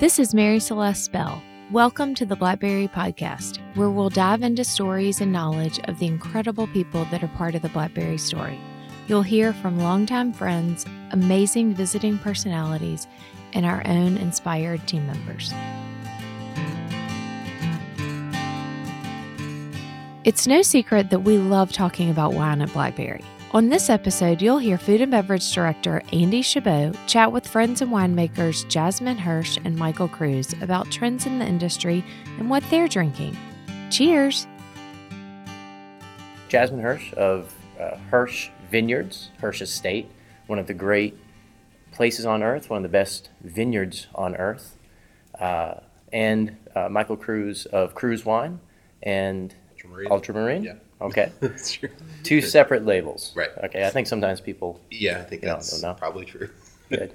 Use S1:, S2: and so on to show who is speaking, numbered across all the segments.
S1: This is Mary Celeste Beall. Welcome to the Blackberry Podcast, where we'll dive into stories and knowledge of the incredible people that are part of the Blackberry story. You'll hear from longtime friends, amazing visiting personalities, and our own inspired team members. It's no secret that we love talking about wine at Blackberry. On this episode, you'll hear Food and Beverage Director Andy Chabot chat with friends and winemakers Jasmine Hirsch and Michael Cruse about trends in the industry and what they're drinking. Cheers!
S2: Jasmine Hirsch of uh, Hirsch Vineyards, Hirsch Estate, one of the great places on earth, one of the best vineyards on earth, uh, and uh, Michael Cruse of Cruse Wine and
S3: Ultramarine.
S2: Ultramarine.
S3: Yeah.
S2: Okay.
S3: That's true.
S2: Two separate labels.
S3: Right.
S2: Okay. I think sometimes people
S3: Yeah, I think that's
S2: no, no.
S3: probably true.
S2: Good.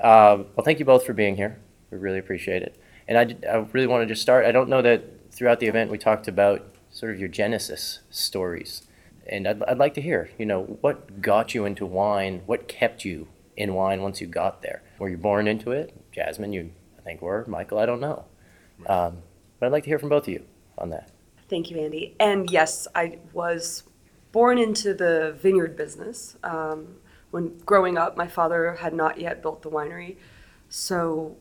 S2: Um, well, thank you both for being here. We really appreciate it. And I, did- I really want to just start. I don't know that throughout the event we talked about sort of your genesis stories. And I'd, I'd like to hear, you know, what got you into wine? What kept you in wine once you got there? Were you born into it? Jasmine, you, I think, were. Michael, I don't know. Um, but I'd like to hear from both of you on that.
S4: Thank you, Andy. And yes, I was born into the vineyard business. Um, when growing up, my father had not yet built the winery. So,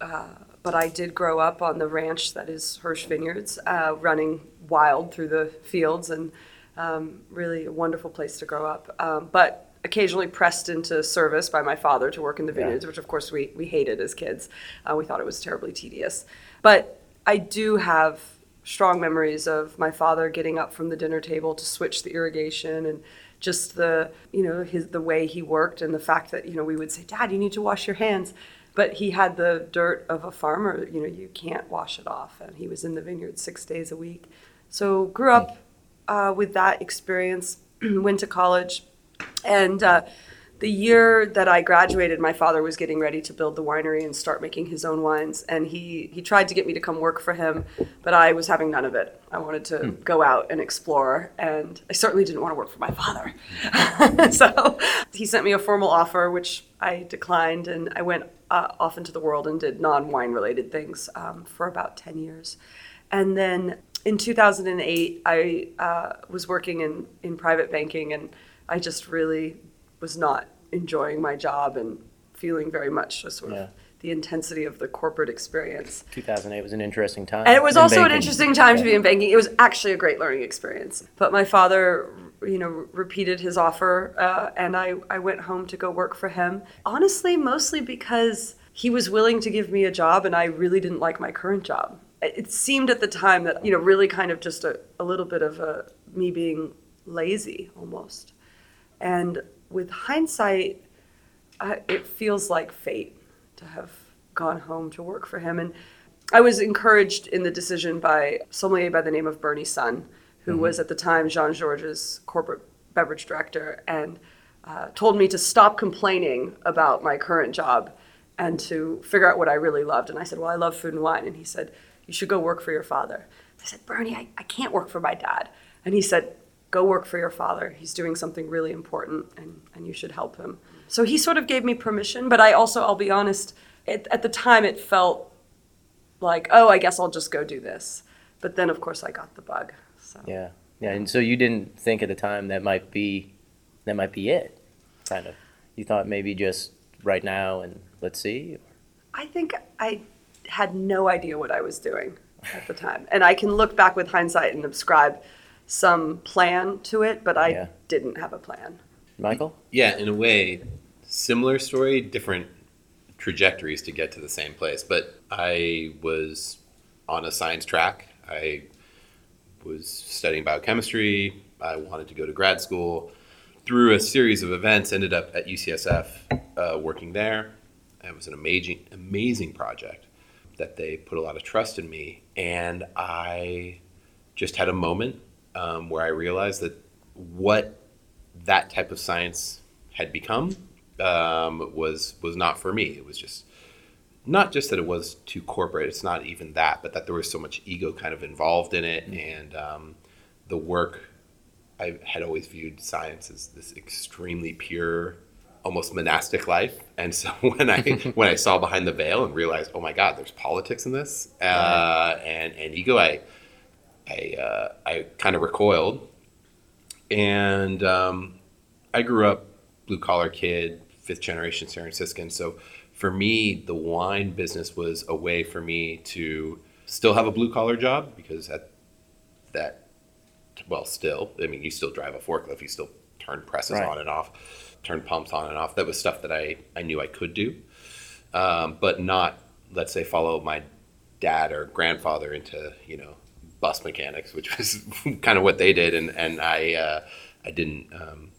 S4: uh, but I did grow up on the ranch that is Hirsch Vineyards, uh, running wild through the fields and um, really a wonderful place to grow up. Um, but occasionally pressed into service by my father to work in the
S2: Yeah.
S4: vineyards, which of course we, we hated as kids. Uh, we thought it was terribly tedious. But I do have strong memories of my father getting up from the dinner table to switch the irrigation and just the you know his the way he worked and the fact that you know we would say dad you need to wash your hands. But he had the dirt of a farmer you know you can't wash it off. And he was in the vineyard six days a week. So grew up uh, with that experience went to college and uh, the year that I graduated, my father was getting ready to build the winery and start making his own wines. And he, he tried to get me to come work for him, but I was having none of it. I wanted to go out and explore, and I certainly didn't want to work for my father. so he sent me a formal offer, which I declined, and I went uh, off into the world and did non wine related things um, for about 10 years. And then in 2008, I uh, was working in, in private banking, and I just really was not enjoying my job and feeling very much a sort
S2: Yeah.
S4: of the intensity of the corporate experience.
S2: 2008 was an interesting time.
S4: And it was also an interesting time to be in banking. It was actually a great learning experience. But my father, you know, repeated his offer, uh, and I, I went home to go work for him. Honestly, mostly because he was willing to give me a job, and I really didn't like my current job. It it seemed at the time that, you know, really kind of just a, a little bit of a, me being lazy almost. And with hindsight, I, it feels like fate to have gone home to work for him. And I was encouraged in the decision by sommelier by the name of Bernie Sun, who was at the time Jean Georges' corporate beverage director, and uh, told me to stop complaining about my current job and to figure out what I really loved. And I said, Well, I love food and wine. And he said, You should go work for your father. I said, Bernie, I, I can't work for my dad. And he said, Go work for your father. He's doing something really important and, and you should help him. So he sort of gave me permission, but I also, I'll be honest, at, at the time it felt like, oh, I guess I'll just go do this. But then, of course, I got the bug. So.
S2: Yeah, yeah, and so you didn't think at the time that might be that might be it, kind of. You thought maybe just right now and let's see.
S4: I think I had no idea what I was doing at the time. And I can look back with hindsight and ascribe some plan to it, but I
S2: Yeah.
S4: didn't have a plan.
S2: Michael,
S3: Yeah, in a way, similar story, different trajectories to get to the same place. But I was on a science track. I was studying biochemistry. I wanted to go to grad school. Through a series of events, ended up at UCSF uh, working there. It was an amazing, amazing project that they put a lot of trust in me, and I just had a moment um, where I realized that what that type of science had become um, was was not for me. It was just not just that it was too corporate. It's not even that, but that there was so much ego kind of involved in it, and um, the work. I had always viewed science as this extremely pure almost monastic life. And so when I when I saw behind the veil and realized, oh my God, there's politics in this uh, and and ego, I I uh, I kind of recoiled. And um, I grew up blue collar kid, fifth generation San Franciscan. So for me, the wine business was a way for me to still have a blue collar job because at that, well, still, I mean, you still drive a forklift, you still turn presses
S2: Right.
S3: on and off, turn pumps on and off. That was stuff that I, I knew I could do, um, but not, let's say, follow my dad or grandfather into, you know, bus mechanics, which was kind of what they did. And, and I, uh, I didn't, um,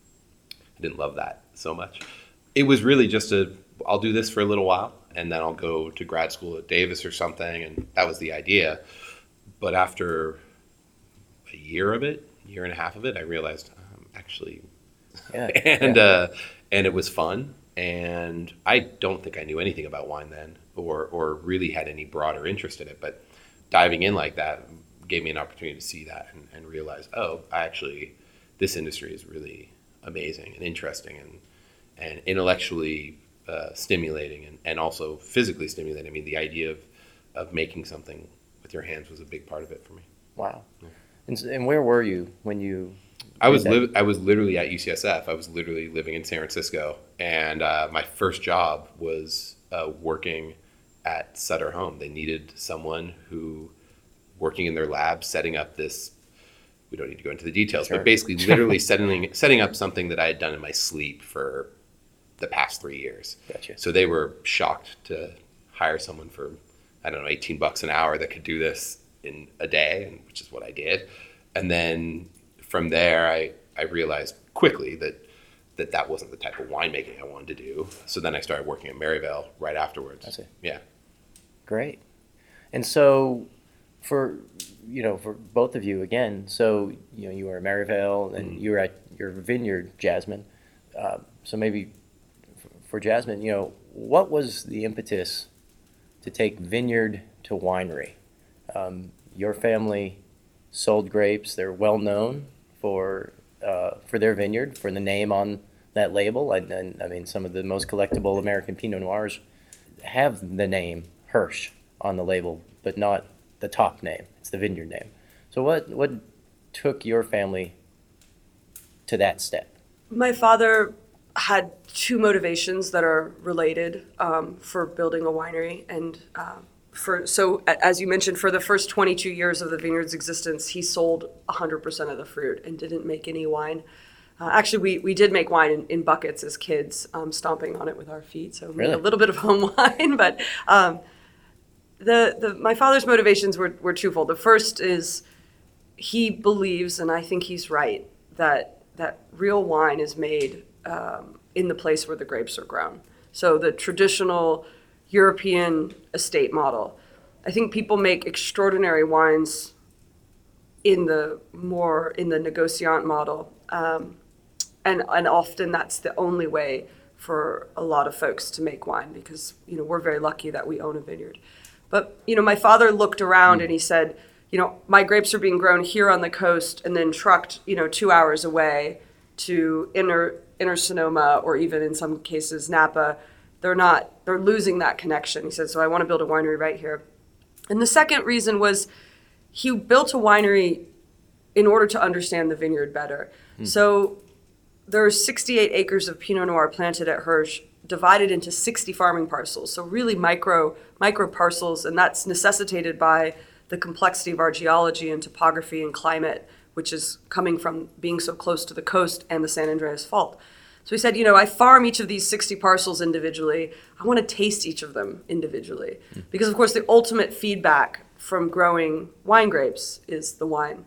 S3: I didn't love that so much. It was really just a, I'll do this for a little while and then I'll go to grad school at Davis or something. And that was the idea. But after a year of it, year and a half of it, I realized um, actually,
S2: Yeah.
S3: and
S2: yeah.
S3: uh, and it was fun. And I don't think I knew anything about wine then, or or really had any broader interest in it. But diving in like that gave me an opportunity to see that and, and realize, oh, I actually, this industry is really amazing and interesting and and intellectually uh, stimulating and, and also physically stimulating. I mean, the idea of of making something with your hands was a big part of it for me.
S2: wow. And, and where were you when you?
S3: I was li- I was literally at UCSF. I was literally living in San Francisco, and uh, my first job was uh, working at Sutter Home. They needed someone who working in their lab, setting up this. We don't need to go into the details,
S2: Sure.
S3: but basically, literally setting setting up something that I had done in my sleep for the past three years.
S2: Gotcha.
S3: So they were shocked to hire someone for I don't know, eighteen bucks an hour that could do this in a day, and which is what I did. And then from there, I I realized quickly that that that wasn't the type of winemaking I wanted to do. So then I started working at Merryvale right afterwards.
S2: I see.
S3: Yeah.
S2: Great. And so, for you know, for both of you again, so you know, you were at Merryvale and you were at your vineyard, Jasmine. Uh, so maybe f- for Jasmine, you know, what was the impetus to take vineyard to winery? Um, your family sold grapes; they're well known for uh, for their vineyard, for the name on that label. And, and I mean, some of the most collectible American Pinot Noirs have the name Hirsch on the label, but not the top name. It's the vineyard name. So what what took your family to that step?
S4: My father had two motivations that are related um, for building a winery, and um, for so as you mentioned, for the first 22 years of the vineyard's existence, he sold 100% of the fruit and didn't make any wine. Uh, actually, we, we did make wine in, in buckets as kids, um, stomping on it with our feet. So
S2: Really?
S4: a little bit of home wine, but um, the, the my father's motivations were, were twofold. The first is he believes, and I think he's right, that that real wine is made um, in the place where the grapes are grown. So the traditional European estate model. I think people make extraordinary wines in the more in the negociant model, um, and and often that's the only way for a lot of folks to make wine because you know we're very lucky that we own a vineyard. But you know, my father looked around and he mm. said, you know, my grapes are being grown here on the coast and then trucked, you know, two hours away to inner inner Sonoma or even in some cases Napa. They're not. They're losing that connection. He said, so I want to build a winery right here. And the second reason was he built a winery in order to understand the vineyard better. Hmm. So there are 68 acres of Pinot Noir planted at Hirsch, divided into 60 farming parcels. So really micro micro parcels, and that's necessitated by the complexity of our geology and topography and climate, which is coming from being so close to the coast and the San Andreas Fault. So he said, you know, I farm each of these 60 parcels individually. I want to taste each of them individually. Hmm. Because, of course, the ultimate feedback from growing wine grapes is the wine.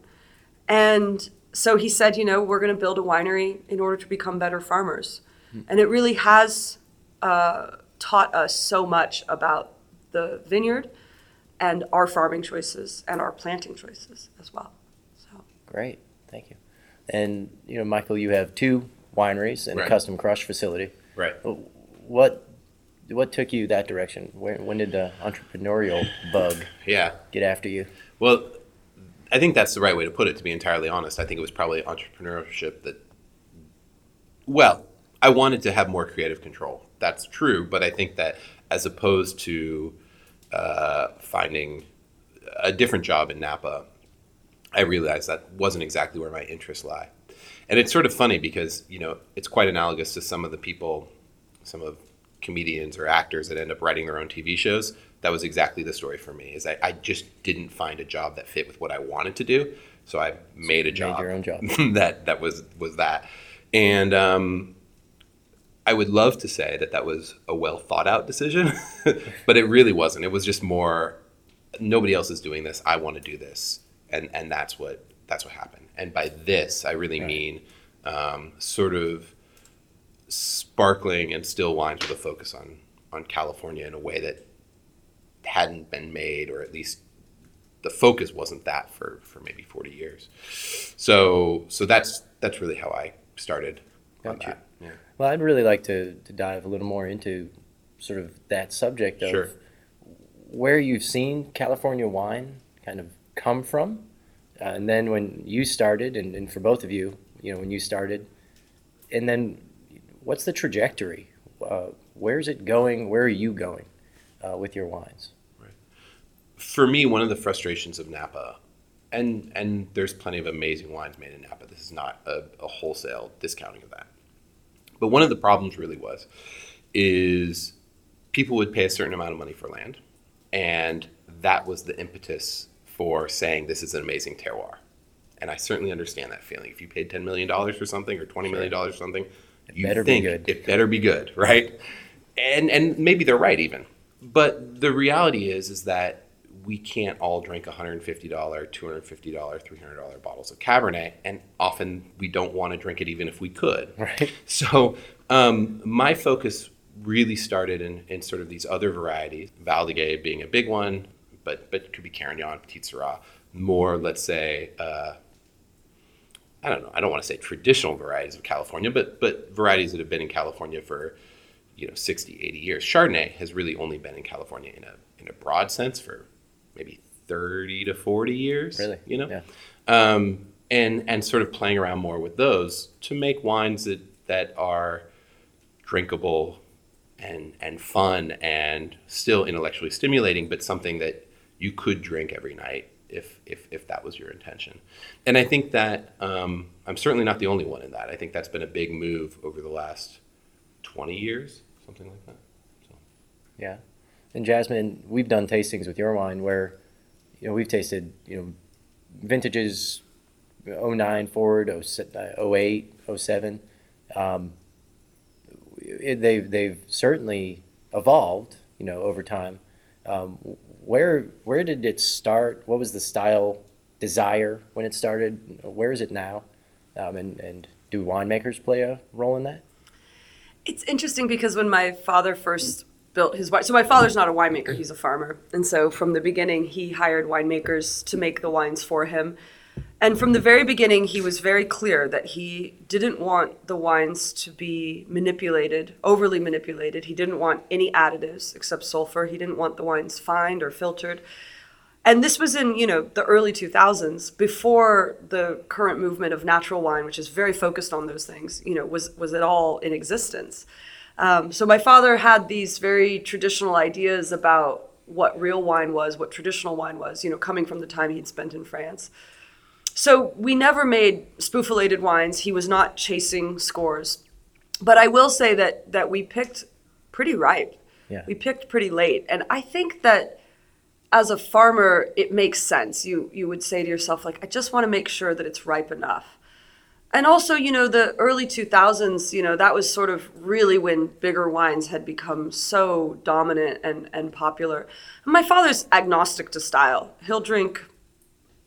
S4: And so he said, you know, we're going to build a winery in order to become better farmers. Hmm. And it really has uh, taught us so much about the vineyard and our farming choices and our planting choices as well. So
S2: Great, thank you. And you know, Michael, you have two wineries and a custom crush facility.
S3: Right.
S2: What what took you that direction? When, when did the entrepreneurial bug
S3: Yeah.
S2: get after you?
S3: Well, I think that's the right way to put it. To be entirely honest, I think it was probably entrepreneurship that. Well, I wanted to have more creative control. That's true, but I think that as opposed to uh, finding a different job in Napa, I realized that wasn't exactly where my interests lie. And it's sort of funny because you know it's quite analogous to some of the people, some of comedians or actors that end up writing their own TV shows. That was exactly the story for me. Is I, I just didn't find a job that fit with what I wanted to do, so I made a job,
S2: Made your own job.
S3: that that was was that. And um, I would love to say that that was a well thought out decision, but it really wasn't. It was just more nobody else is doing this. I want to do this, and and that's what that's what happened. And by this, I really
S2: Right.
S3: mean um, sort of sparkling and still wines with a focus on on California in a way that hadn't been made, or at least the focus wasn't that for for maybe forty years. So so that's that's really how I started on that.
S2: Well, I'd really like to, to dive a little more into sort of that subject of
S3: Sure.
S2: where you've seen California wine kind of come from. Uh, and then when you started, and, and for both of you, you know, when you started, and then what's the trajectory? Uh, where's it going? Where are you going uh, with your wines?
S3: for me, one of the frustrations of Napa, and and there's plenty of amazing wines made in Napa. This is not a, a wholesale discounting of that. But one of the problems really was, is people would pay a certain amount of money for land, and that was the impetus for saying this is an amazing terroir. And I certainly understand that feeling. If you paid ten million dollars for something or twenty million dollars for something, you
S2: better be
S3: think
S2: good.
S3: it better be good, right? And and maybe they're right even. But the reality is is that we can't all drink $150, $250, $300 bottles of Cabernet, and often we don't want to drink it even if we could.
S2: Right.
S3: So um, my focus really started in, in sort of these other varieties, Val de Valdiguié being a big one, but but it could be Carignan, Petite Sirah, more let's say uh, I don't know, I don't want to say traditional varieties of California, but but varieties that have been in California for you know 60, 80 years. Chardonnay has really only been in California in a in a broad sense for maybe 30 to 40 years.
S2: Really?
S3: You know?
S2: Yeah.
S3: um, and and sort of playing around more with those to make wines that that are drinkable and and fun and still intellectually stimulating, but something that you could drink every night if if if that was your intention. And I think that um, I'm certainly not the only one in that. I think that's been a big move over the last 20 years, something like that.
S2: Yeah. And Jasmine, we've done tastings with your wine where, you know, we've tasted, you know, vintages 09 forward, 08, 07. Um, they've, they've certainly evolved, you know, over time. Um, where, where did it start? What was the style desire when it started? Where is it now? Um, and, and do winemakers play a role in that?
S4: It's interesting because when my father first built his wine, so my father's not a winemaker, he's a farmer. And so from the beginning, he hired winemakers to make the wines for him. And from the very beginning, he was very clear that he didn't want the wines to be manipulated, overly manipulated. He didn't want any additives except sulfur. He didn't want the wines fined or filtered. And this was in, you know, the early 2000s, before the current movement of natural wine, which is very focused on those things, you know, was was at all in existence. Um, so my father had these very traditional ideas about what real wine was, what traditional wine was, you know, coming from the time he'd spent in France. So we never made spoofulated wines. He was not chasing scores. But I will say that that we picked pretty ripe.
S2: Yeah.
S4: We picked pretty late. And I think that as a farmer, it makes sense. You you would say to yourself, like, I just want to make sure that it's ripe enough. And also, you know, the early 2000s, you know, that was sort of really when bigger wines had become so dominant and, and popular. My father's agnostic to style. He'll drink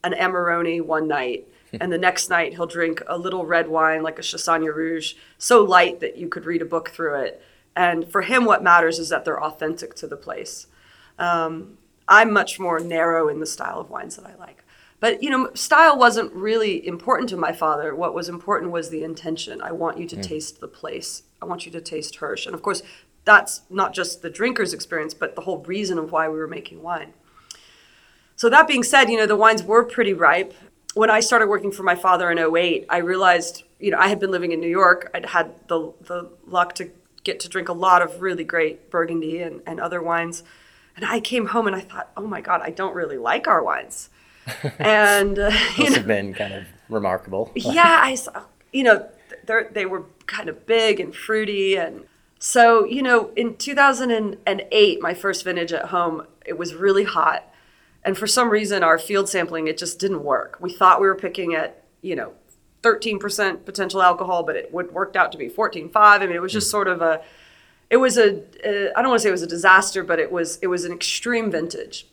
S4: an Amarone one night, and the next night he'll drink a little red wine like a Chassagne Rouge, so light that you could read a book through it. And for him, what matters is that they're authentic to the place. Um, I'm much more narrow in the style of wines that I like. But you know, style wasn't really important to my father. What was important was the intention. I want you to taste the place. I want you to taste Hirsch. And of course, that's not just the drinker's experience, but the whole reason of why we were making wine. So that being said, you know, the wines were pretty ripe. When I started working for my father in 08, I realized, you know, I had been living in New York. I'd had the the luck to get to drink a lot of really great Burgundy and, and other wines. And I came home and I thought, oh my God, I don't really like our wines. and uh,
S2: you know, have been kind of remarkable.
S4: yeah, I saw, you know, they were kind of big and fruity. And so, you know, in 2008, my first vintage at home, it was really hot. And for some reason, our field sampling, it just didn't work. We thought we were picking at, you know, 13% potential alcohol, but it would worked out to be 14.5. I mean, it was just hmm. sort of a, it was a, a I don't want to say it was a disaster, but it was, it was an extreme vintage.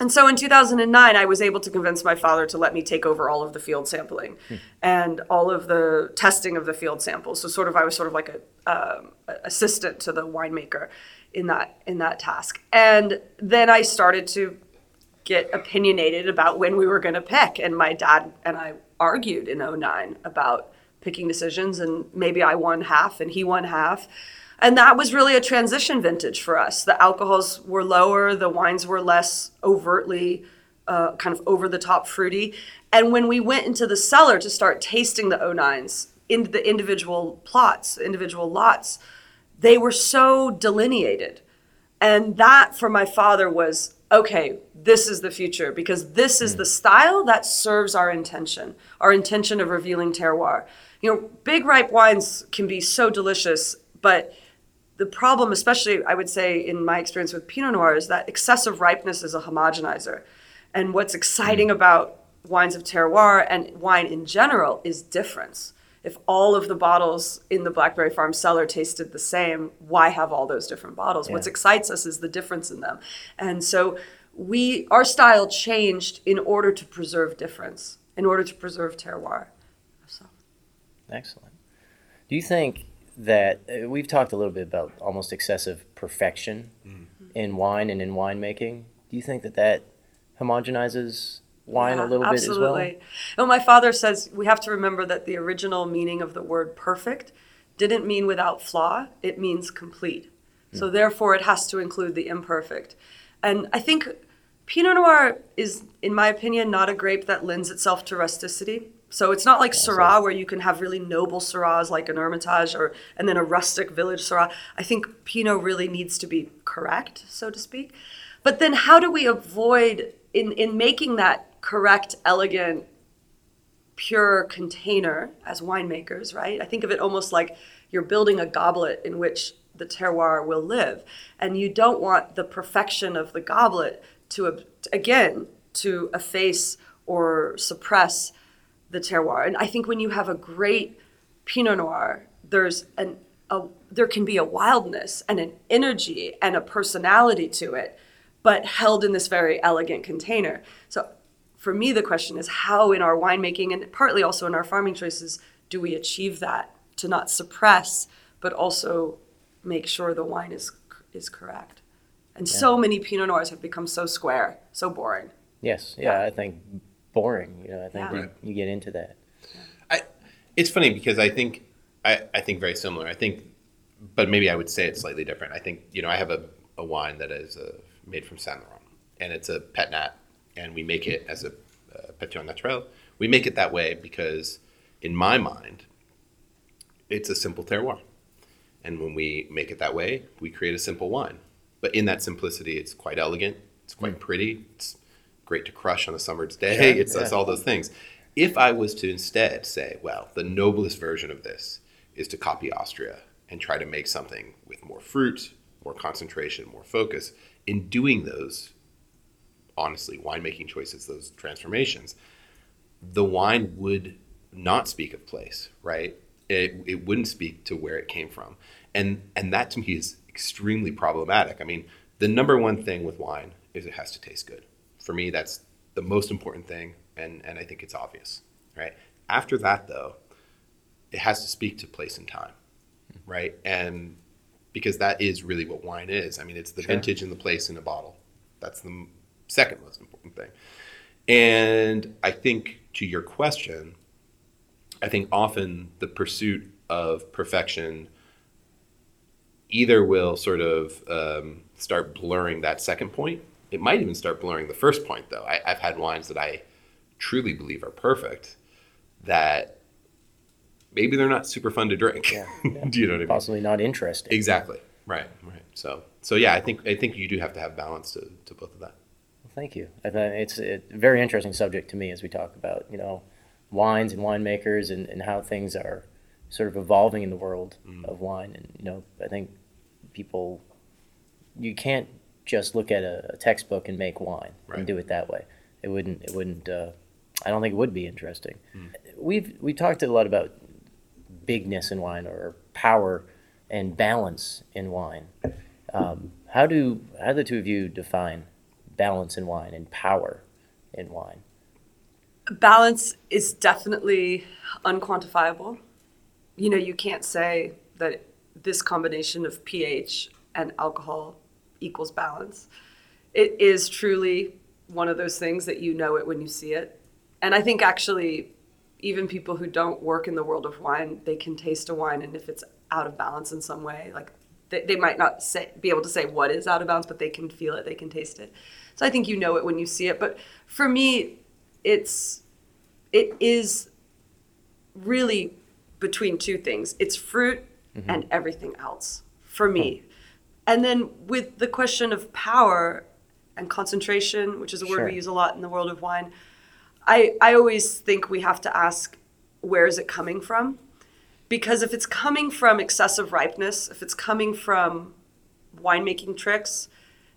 S4: And so in 2009, I was able to convince my father to let me take over all of the field sampling hmm. and all of the testing of the field samples. So sort of, I was sort of like a um, assistant to the winemaker in that in that task. And then I started to get opinionated about when we were going to pick. And my dad and I argued in 09 about picking decisions and maybe I won half and he won half. And that was really a transition vintage for us. The alcohols were lower, the wines were less overtly uh, kind of over the top fruity. And when we went into the cellar to start tasting the 09s in the individual plots, individual lots, they were so delineated. And that for my father was okay, this is the future because this is the style that serves our intention, our intention of revealing terroir. You know, big ripe wines can be so delicious, but the problem, especially I would say in my experience with Pinot Noir, is that excessive ripeness is a homogenizer. And what's exciting mm. about wines of terroir and wine in general is difference. If all of the bottles in the Blackberry Farm cellar tasted the same, why have all those different bottles? Yeah. What excites us is the difference in them. And so we our style changed in order to preserve difference, in order to preserve terroir. So.
S2: Excellent. Do you think that uh, we've talked a little bit about almost excessive perfection mm-hmm. in wine and in winemaking? Do you think that that homogenizes wine
S4: yeah,
S2: a little
S4: absolutely.
S2: bit as well?
S4: Well, my father says we have to remember that the original meaning of the word perfect didn't mean without flaw, it means complete. Mm. So therefore, it has to include the imperfect. And I think Pinot Noir is, in my opinion, not a grape that lends itself to rusticity. So it's not like Syrah where you can have really noble Syrahs like an Hermitage or and then a rustic village Syrah. I think Pinot really needs to be correct, so to speak. But then how do we avoid in in making that correct, elegant, pure container as winemakers, right? I think of it almost like you're building a goblet in which the terroir will live. And you don't want the perfection of the goblet to, again, to efface or suppress the terroir. And I think when you have a great Pinot Noir, there's an a, there can be a wildness and an energy and a personality to it, but held in this very elegant container. So for me, the question is how in our winemaking and partly also in our farming choices do we achieve that to not suppress, but also make sure the wine is is correct. And yeah. so many Pinot Noirs have become so square, so boring.
S2: Yes, yeah, yeah. I think boring. You know, I think yeah. you, you, get into that.
S3: I, it's funny because I think I, I think very similar. I think, but maybe I would say it's slightly different. I think you know I have a, a wine that is uh, made from Saint Laurent, and it's a pet nat, and we make it as a uh, Pétillant Naturel. We make it that way because, in my mind, it's a simple terroir, and when we make it that way, we create a simple wine. But in that simplicity, it's quite elegant. It's quite mm. pretty. It's great to crush on a summer's day. Sure, it's, yeah. it's all those things. If I was to instead say, well, the noblest version of this is to copy Austria and try to make something with more fruit, more concentration, more focus, in doing those, honestly, winemaking choices, those transformations, the wine would not speak of place, right? It, it wouldn't speak to where it came from. And, and that to me is extremely problematic. I mean, the number one thing with wine is it has to taste good for me, that's the most important thing, and, and I think it's obvious, right? After that, though, it has to speak to place and time, right? And because that is really what wine is. I mean, it's the sure. vintage and the place in a bottle. That's the second most important thing. And I think to your question, I think often the pursuit of perfection either will sort of um, start blurring that second point it might even start blurring the first point, though. I, I've had wines that I truly believe are perfect that maybe they're not super fun to drink.
S2: Yeah, yeah.
S3: do you know what I mean?
S2: Possibly not interesting.
S3: Exactly. Right. Right. So so yeah, I think I think you do have to have balance to, to both of that.
S2: Well, thank you. It's a very interesting subject to me as we talk about you know wines and winemakers and, and how things are sort of evolving in the world
S3: Mm.
S2: of wine. And you know, I think people you can't just look at a, a textbook and make wine
S3: Right.
S2: and do it that way. It wouldn't. It wouldn't. Uh, I don't think it would be interesting.
S3: Mm.
S2: We've we talked a lot about bigness in wine or power and balance in wine. Um, how do how do the two of you define balance in wine and power in wine?
S4: balance is definitely unquantifiable. You know, you can't say that this combination of pH and alcohol equals balance. It is truly one of those things that you know it when you see it. And I think actually, even people who don't work in the world of wine, they can taste a wine, and if it's out of balance in some way, like they, they might not say, be able to say what is out of balance, but they can feel it, they can taste it. So I think you know it when you see it. But for me, it's it is really between two things it's fruit mm-hmm. and everything else for me and then with the question of power and concentration which is a word
S2: Sure.
S4: we use a lot in the world of wine i i always think we have to ask where is it coming from because if it's coming from excessive ripeness if it's coming from winemaking tricks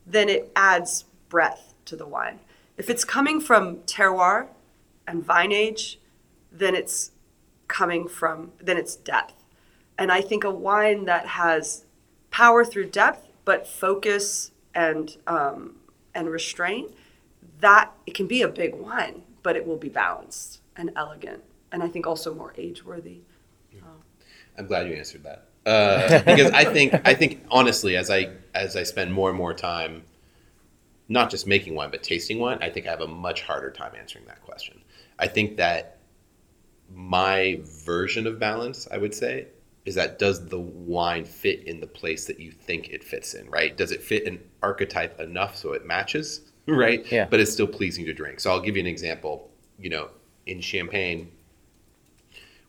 S4: then it adds breadth to the wine. If it's coming from terroir and vine age, then it's coming from then it's depth. And I think a wine that has power through depth, but focus and um, and restraint, that it can be a big wine, but it will be balanced and elegant, and I think also more age worthy.
S3: I'm glad you answered that. Uh, because I think I think honestly, as I as I spend more and more time, not just making wine but tasting wine, I think I have a much harder time answering that question. I think that my version of balance, I would say, is that does the wine fit in the place that you think it fits in, right? Does it fit an archetype enough so it matches, right?
S2: Yeah.
S3: But it's still pleasing to drink. So I'll give you an example. You know, in champagne,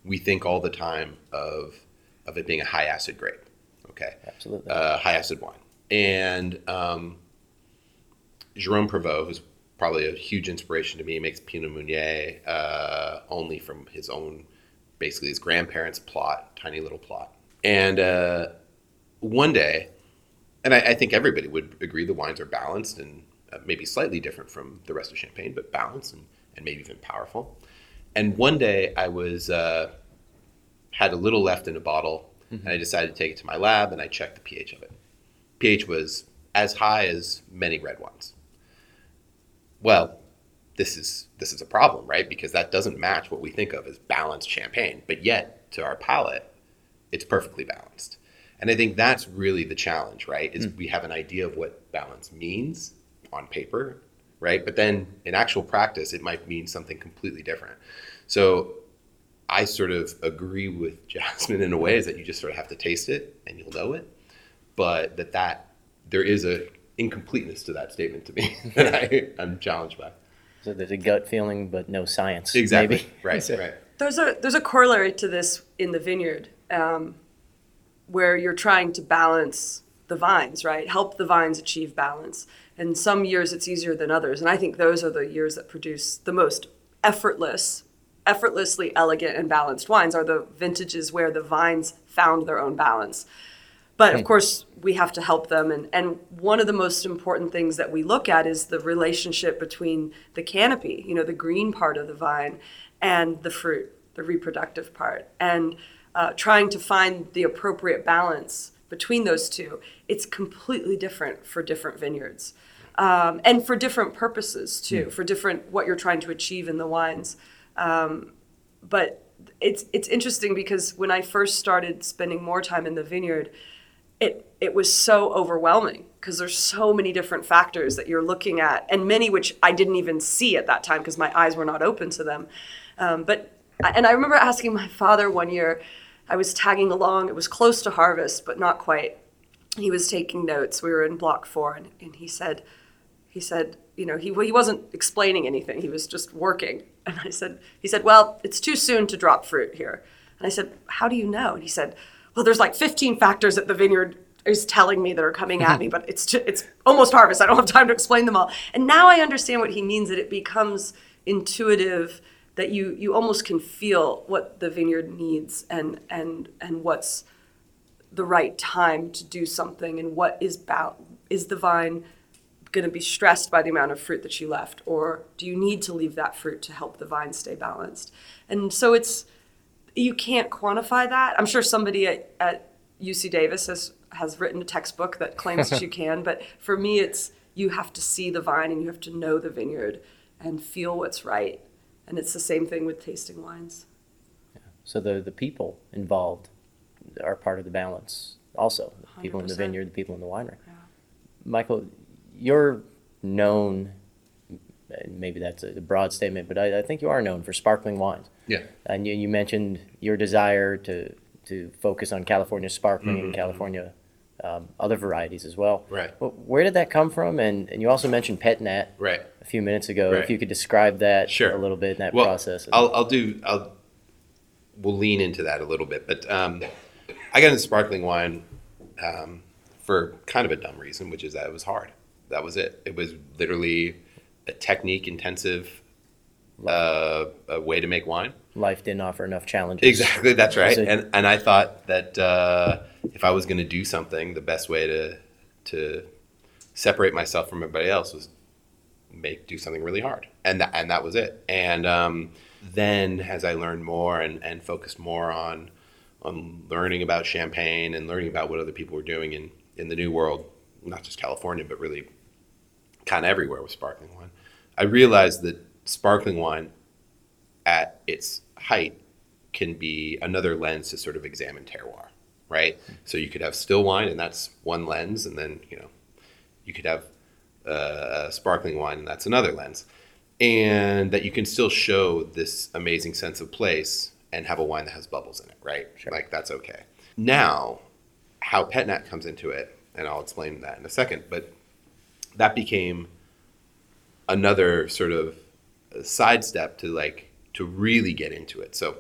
S3: we think all the time of of it being a high acid grape. Okay,
S2: Absolutely.
S3: uh, high acid wine, and um, Jerome Prevost, who's probably a huge inspiration to me, makes Pinot Meunier uh, only from his own, basically his grandparents' plot, tiny little plot. And uh, one day, and I, I think everybody would agree the wines are balanced and uh, maybe slightly different from the rest of Champagne, but balanced and, and maybe even powerful. And one day I was uh, had a little left in a bottle, and I decided to take it to my lab, and I checked the pH of it. pH was as high as many red wines. Well, this is this is a problem, right? Because that doesn't match what we think of as balanced champagne, but yet to our palate, it's perfectly balanced. And I think that's really the challenge, right? Is hmm. we have an idea of what balance means on paper, right? But then in actual practice, it might mean something completely different. So I sort of agree with Jasmine in a way is that you just sort of have to taste it and you'll know it, but that that there is a incompleteness to that statement to me that I, I'm challenged by.
S2: So there's a gut feeling, but no science.
S3: Exactly.
S2: Maybe.
S3: Right. Right.
S4: There's a there's a corollary to this in the vineyard, um, where you're trying to balance the vines, right? Help the vines achieve balance. And some years it's easier than others, and I think those are the years that produce the most effortless, effortlessly elegant and balanced wines. Are the vintages where the vines found their own balance. But of course, we have to help them. And, and one of the most important things that we look at is the relationship between the canopy, you know, the green part of the vine, and the fruit, the reproductive part. And uh, trying to find the appropriate balance between those two. It's completely different for different vineyards. Um, and for different purposes too, for different what you're trying to achieve in the wines. Um, but it's it's interesting because when I first started spending more time in the vineyard, it it was so overwhelming because there's so many different factors that you're looking at, and many which I didn't even see at that time because my eyes were not open to them. Um, but and I remember asking my father one year, I was tagging along. It was close to harvest, but not quite. He was taking notes. We were in block four, and, and he said, he said, you know, he, he wasn't explaining anything. He was just working. And I said, he said, well, it's too soon to drop fruit here. And I said, How do you know? And he said, Well, there's like 15 factors that the vineyard is telling me that are coming at me, mm-hmm. but it's it's almost harvest. I don't have time to explain them all. And now I understand what he means that it becomes intuitive that you you almost can feel what the vineyard needs and and and what's the right time to do something and what is about is the vine going to be stressed by the amount of fruit that you left or do you need to leave that fruit to help the vine stay balanced and so it's you can't quantify that i'm sure somebody at, at uc davis has has written a textbook that claims that you can but for me it's you have to see the vine and you have to know the vineyard and feel what's right and it's the same thing with tasting wines Yeah.
S2: So the the people involved are part of the balance. Also, the people in the vineyard, the people in the winery.
S4: Yeah.
S2: Michael, you're known. And Maybe that's a broad statement, but I, I think you are known for sparkling wines.
S3: Yeah.
S2: And you, you mentioned your desire to to focus on California sparkling and California um, other varieties as well.
S3: Mm-hmm. Right.
S2: Well, where did that come from? And and you also mentioned Pet Nat
S3: Right.
S2: a few minutes ago.
S3: Right.
S2: If you could describe that
S3: Sure.
S2: a little bit in that
S3: well,
S2: process.
S3: I'll, I'll do. I'll. We'll lean into that a little bit, but um, I got into sparkling wine um, for kind of a dumb reason, which is that it was hard. That was it. It was literally a technique intensive uh, a way to make wine.
S2: Life didn't offer enough challenges.
S3: Exactly, that's right.
S2: So-
S3: and and I thought that uh, if I was going to do something, the best way to to separate myself from everybody else was make do something really hard, and that and that was it. And um, then as I learned more and and focused more on on learning about champagne and learning about what other people were doing in in the new world, not just California, but really kind of everywhere with sparkling wine, I realized that sparkling wine at its height can be another lens to sort of examine terroir, right? So you could have still wine, and that's one lens, and then you know, you could have uh, sparkling wine, and that's another lens, and that you can still show this amazing sense of place and have a wine that has bubbles in it, right? Like that's okay. Now, how PetNat comes into it, and I'll explain that in a second, but that became another sort of sidestep to like to really get into it. So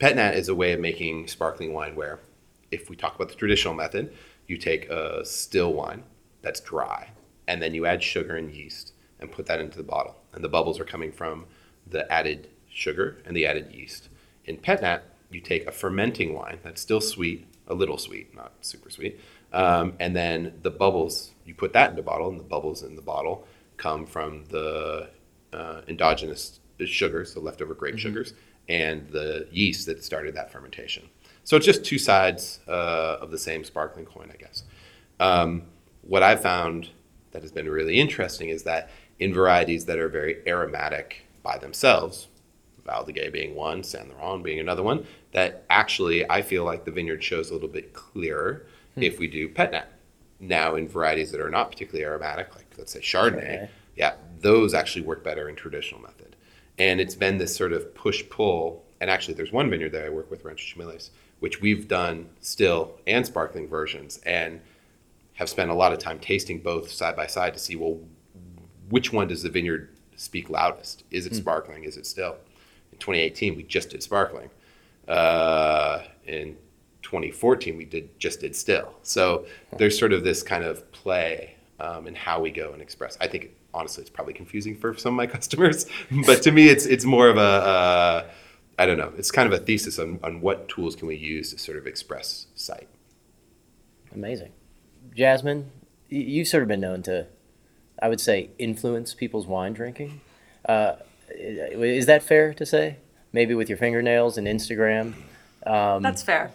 S3: PetNat is a way of making sparkling wine where if we talk about the traditional method, you take a still wine that's dry and then you add sugar and yeast and put that into the bottle. And the bubbles are coming from the added sugar and the added yeast. In PetNat, you take a fermenting wine that's still sweet, a little sweet, not super sweet. Um, and then the bubbles, you put that in the bottle, and the bubbles in the bottle come from the uh, endogenous sugars, the leftover grape sugars, and the yeast that started that fermentation. So it's just two sides uh, of the same sparkling coin, I guess. Um, what I've found that has been really interesting is that in varieties that are very aromatic by themselves, Valdiguié being one, Saint Laurent being another one, that actually I feel like the vineyard shows a little bit clearer hmm. if we do pet nat. Now, in varieties that are not particularly aromatic, like let's say Chardonnay,
S2: Chardonnay.
S3: yeah, those actually work better in traditional method. And it's been this sort of push pull. And actually, there's one vineyard that I work with, Rancho Chimiles, which we've done still and sparkling versions, and have spent a lot of time tasting both side by side to see well, which one does the vineyard speak loudest? Is it hmm. sparkling? Is it still? In 2018, we just did sparkling. Uh, in 2014, we did just did still. So there's sort of this kind of play um, in how we go and express. I think honestly, it's probably confusing for some of my customers, but to me, it's it's more of a uh, I don't know. It's kind of a thesis on, on what tools can we use to sort of express site.
S2: Amazing. Jasmine, you've sort of been known to, I would say, influence people's wine drinking. Uh, is that fair to say? Maybe with your fingernails and Instagram. Um,
S4: That's fair.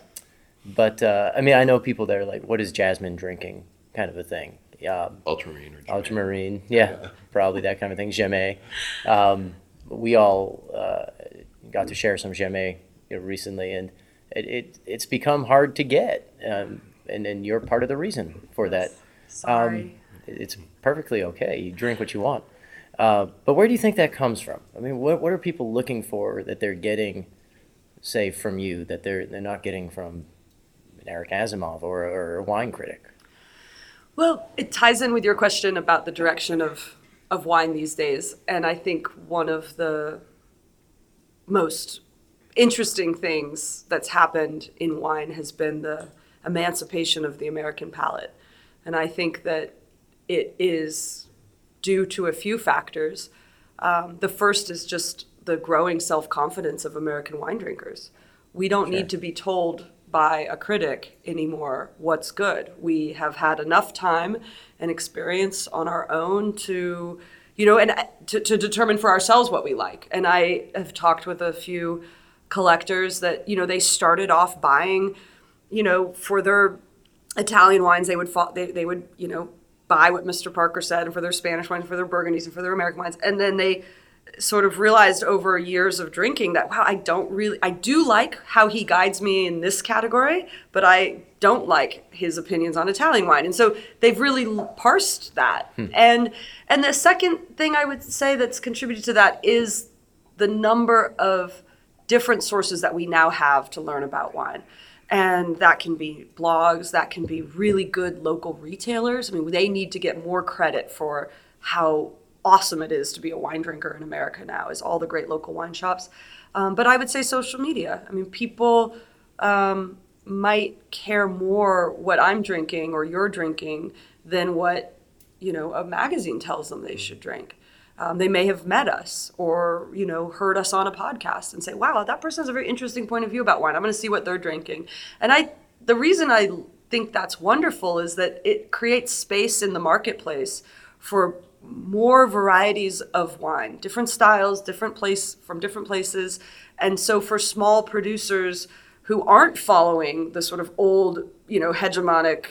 S2: but uh, I mean, I know people that are like, "What is Jasmine drinking?" kind of a thing. Um,
S3: Ultramarine or
S2: ultramarine, yeah, probably that kind of thing. Gamay. Um, we all uh, got to share some Gamay you know, recently, and it, it it's become hard to get, um, and and you're part of the reason for that.
S4: Sorry.
S2: It's perfectly okay. You drink what you want. Uh, but where do you think that comes from? I mean, what what are people looking for that they're getting, say, from you that they're they're not getting from Eric Asimov or, or a wine critic?
S4: Well, it ties in with your question about the direction of, of wine these days. And I think one of the most interesting things that's happened in wine has been the emancipation of the American palate. And I think that it is due to a few factors. Um, the first is just the growing self confidence of American wine drinkers. We don't sure. need to be told by a critic anymore what's good. We have had enough time and experience on our own to, you know, and uh, to, to determine for ourselves what we like. And I have talked with a few collectors that, you know, they started off buying, you know, for their Italian wines, they would fall, they, they would, you know, buy what Mr. Parker said, and for their Spanish wines, for their Burgundies, and for their American wines, and then they sort of realized over years of drinking that wow, I don't really, I do like how he guides me in this category, but I don't like his opinions on Italian wine, and so they've really parsed that. Hmm. And and the second thing I would say that's contributed to that is the number of different sources that we now have to learn about wine. And that can be blogs, that can be really good local retailers. I mean, they need to get more credit for how awesome it is to be a wine drinker in America now, is all the great local wine shops. Um, but I would say social media. I mean, people um, might care more what I'm drinking or you're drinking than what you know a magazine tells them they should drink. Um, they may have met us or you know heard us on a podcast and say, "Wow, that person has a very interesting point of view about wine. I'm going to see what they're drinking." And I, the reason I think that's wonderful is that it creates space in the marketplace for more varieties of wine, different styles, different place from different places, and so for small producers who aren't following the sort of old, you know, hegemonic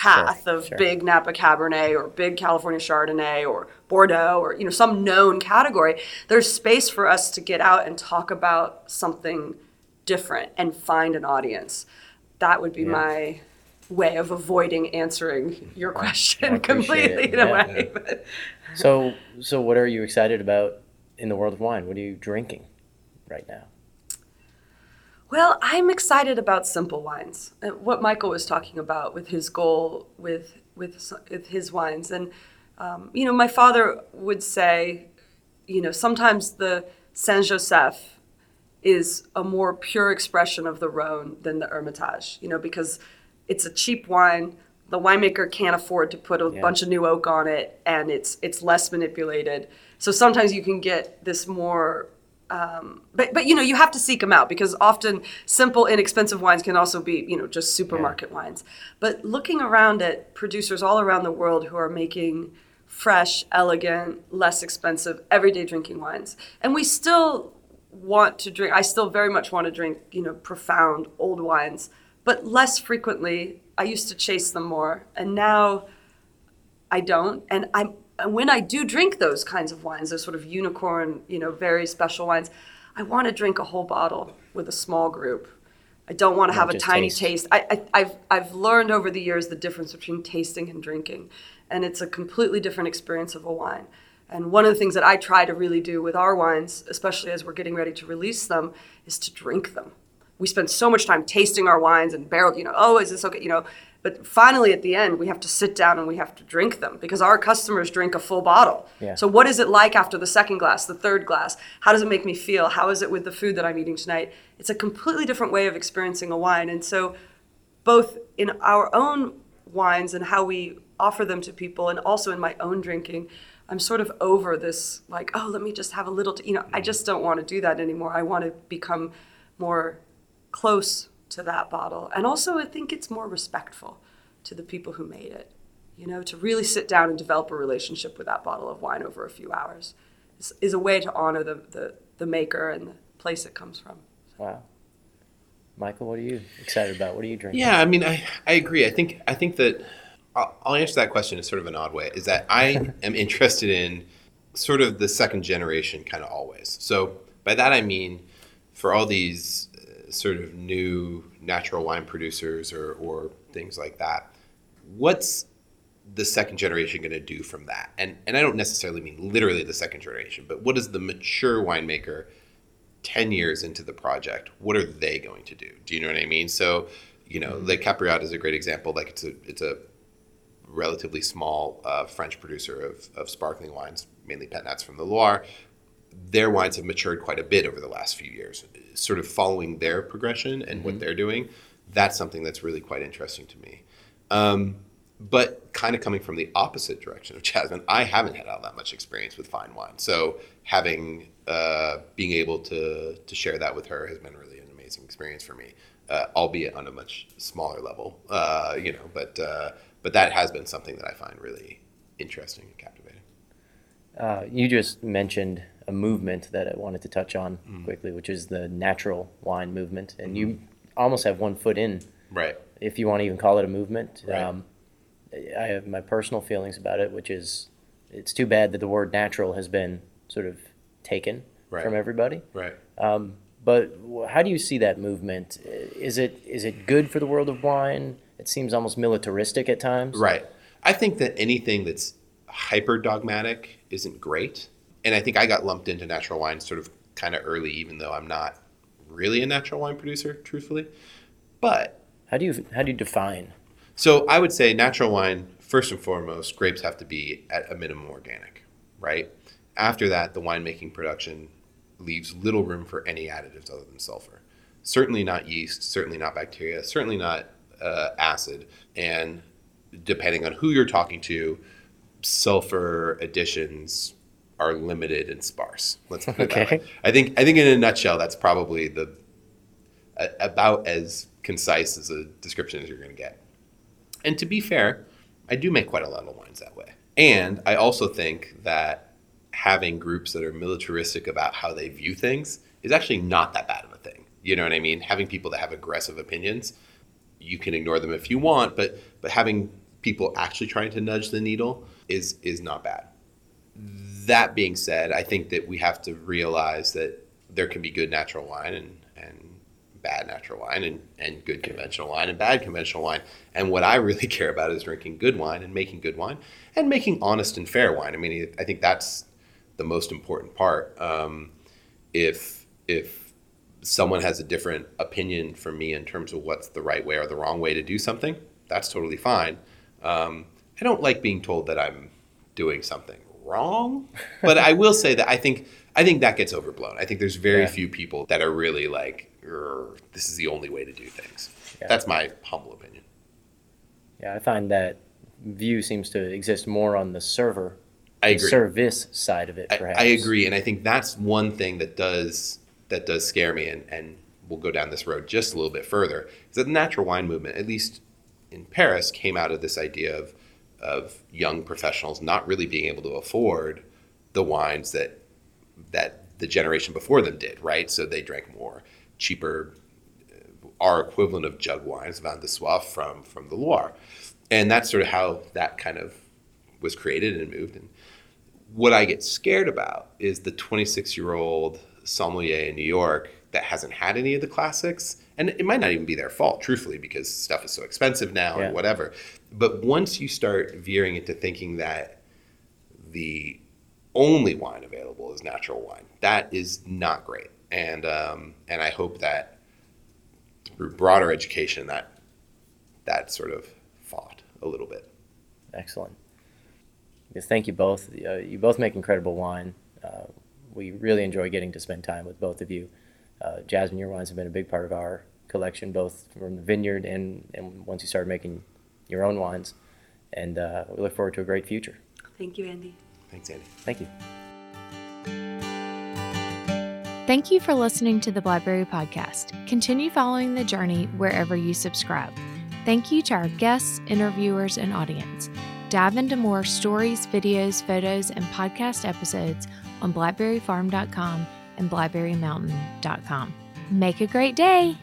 S4: path sure, of sure. big Napa Cabernet or big California Chardonnay or Bordeaux or you know some known category, there's space for us to get out and talk about something different and find an audience. That would be yeah. my way of avoiding answering your question completely it. in yeah. a way.
S2: so, so what are you excited about in the world of wine? What are you drinking right now?
S4: Well, I'm excited about simple wines. Uh, what Michael was talking about with his goal with with, with his wines, and um, you know, my father would say, you know, sometimes the Saint Joseph is a more pure expression of the Rhone than the Hermitage. You know, because it's a cheap wine. The winemaker can't afford to put a yeah. bunch of new oak on it, and it's it's less manipulated. So sometimes you can get this more um, but but you know you have to seek them out because often simple inexpensive wines can also be you know just supermarket yeah. wines but looking around at producers all around the world who are making fresh elegant less expensive everyday drinking wines and we still want to drink i still very much want to drink you know profound old wines but less frequently i used to chase them more and now i don't and i'm and when I do drink those kinds of wines, those sort of unicorn, you know, very special wines, I want to drink a whole bottle with a small group. I don't want to have a tiny taste. taste. I, I, have I've learned over the years the difference between tasting and drinking, and it's a completely different experience of a wine. And one of the things that I try to really do with our wines, especially as we're getting ready to release them, is to drink them. We spend so much time tasting our wines and barrel, you know, oh, is this okay? You know, but finally, at the end, we have to sit down and we have to drink them because our customers drink a full bottle. Yeah. So, what is it like after the second glass, the third glass? How does it make me feel? How is it with the food that I'm eating tonight? It's a completely different way of experiencing a wine. And so, both in our own wines and how we offer them to people, and also in my own drinking, I'm sort of over this, like, oh, let me just have a little, t-. you know, I just don't want to do that anymore. I want to become more close to that bottle. And also, I think it's more respectful to the people who made it. You know, to really sit down and develop a relationship with that bottle of wine over a few hours is, is a way to honor the, the, the maker and the place it comes from.
S2: Wow. Michael, what are you excited about? What are you drinking?
S3: Yeah, I mean, I, I agree. I think I think that I'll, I'll answer that question in sort of an odd way. Is that I am interested in sort of the second generation kind of always. So by that I mean, for all these sort of new natural wine producers or, or things like that, what's the second generation going to do from that? And and I don't necessarily mean literally the second generation, but what is the mature winemaker 10 years into the project? What are they going to do? Do you know what I mean? So, you know, mm-hmm. Les Capriades is a great example. Like it's a it's a relatively small uh, French producer of, of sparkling wines, mainly Pet Nats from the Loire. Their wines have matured quite a bit over the last few years, sort of following their progression and
S2: Mm-hmm.
S3: what they're doing. That's something that's really quite interesting to me. Um, but kind of coming from the opposite direction of Jasmine, I haven't had all that much experience with fine wine. So having uh, being able to to share that with her has been really an amazing experience for me, uh, albeit on a much smaller level. Uh, you know, but uh, but that has been something that I find really interesting and captivating.
S2: Uh, you just mentioned a movement that I wanted to touch on
S3: Mm.
S2: quickly, which is the natural wine movement, and you almost have one foot in,
S3: Right.
S2: if you want to even call it a movement.
S3: Right.
S2: Um, I have my personal feelings about it, which is it's too bad that the word natural has been sort of taken
S3: Right.
S2: from everybody.
S3: Right.
S2: Um, but how do you see that movement? Is it is it good for the world of wine? It seems almost militaristic at times.
S3: Right. I think that anything that's hyper dogmatic isn't great. And I think I got lumped into natural wine sort of kind of early, even though I'm not really a natural wine producer, truthfully. But
S2: How do you how do you define?
S3: so I would say natural wine, first and foremost, grapes have to be at a minimum organic, right? After that, the winemaking production leaves little room for any additives other than sulfur. Certainly not yeast, certainly not bacteria, certainly not uh, acid. And depending on who you're talking to, sulfur additions are limited and sparse. Let's put it that way. I think I think in a nutshell, that's probably the a, about as concise as a description as you're going to get. And to be fair, I do make quite a lot of wines that way. And I also think that having groups that are militaristic about how they view things is actually not that bad of a thing. You know what I mean? Having people that have aggressive opinions, you can ignore them if you want, but but having people actually trying to nudge the needle is is not bad. That being said, I think that we have to realize that there can be good natural wine and, and bad natural wine and, and good conventional wine and bad conventional wine. And what I really care about is drinking good wine and making good wine and making honest and fair wine. I mean, I think that's the most important part. Um, if if someone has a different opinion from me in terms of what's the right way or the wrong way to do something, that's totally fine. Um, I don't like being told that I'm doing something wrong, but I will say that I think I think that gets overblown. I think there's very
S2: Yeah.
S3: few people that are really like, this is the only way to do things.
S2: Yeah.
S3: That's my humble opinion.
S2: Yeah, I find that view seems to exist more on the server,
S3: I agree.
S2: service side of it.
S3: I, I agree, and I think that's one thing that does that does scare me, and, and we'll go down this road just a little bit further. Is that the natural wine movement, at least in Paris, came out of this idea of of young professionals not really being able to afford the wines that that the generation before them did, right? So they drank more cheaper, uh, our equivalent of jug wines, Vin de Soif from from the Loire, and that's sort of how that kind of was created and moved. And what I get scared about is the 26 year old sommelier in New York that hasn't had any of the classics. And it might not even be their fault, truthfully, because stuff is so expensive now
S2: Yeah.
S3: and whatever. But once you start veering into thinking that the only wine available is natural wine, that is not great. And um, and I hope that through broader education, that that sort of fought a little bit.
S2: Excellent. Yes, thank you both. Uh, you both make incredible wine. Uh, we really enjoy getting to spend time with both of you. Uh, Jasmine, your wines have been a big part of our collection, both from the vineyard and, and once you started making your own wines. And uh, we look forward to a great future.
S4: Thank you, Andy.
S3: Thanks, Andy.
S2: Thank you.
S1: Thank you for listening to the Blackberry Podcast. Continue following the journey wherever you subscribe. Thank you to our guests, interviewers, and audience. Dive into more stories, videos, photos, and podcast episodes on blackberryfarm.com and blackberrymountain.com. Make a great day!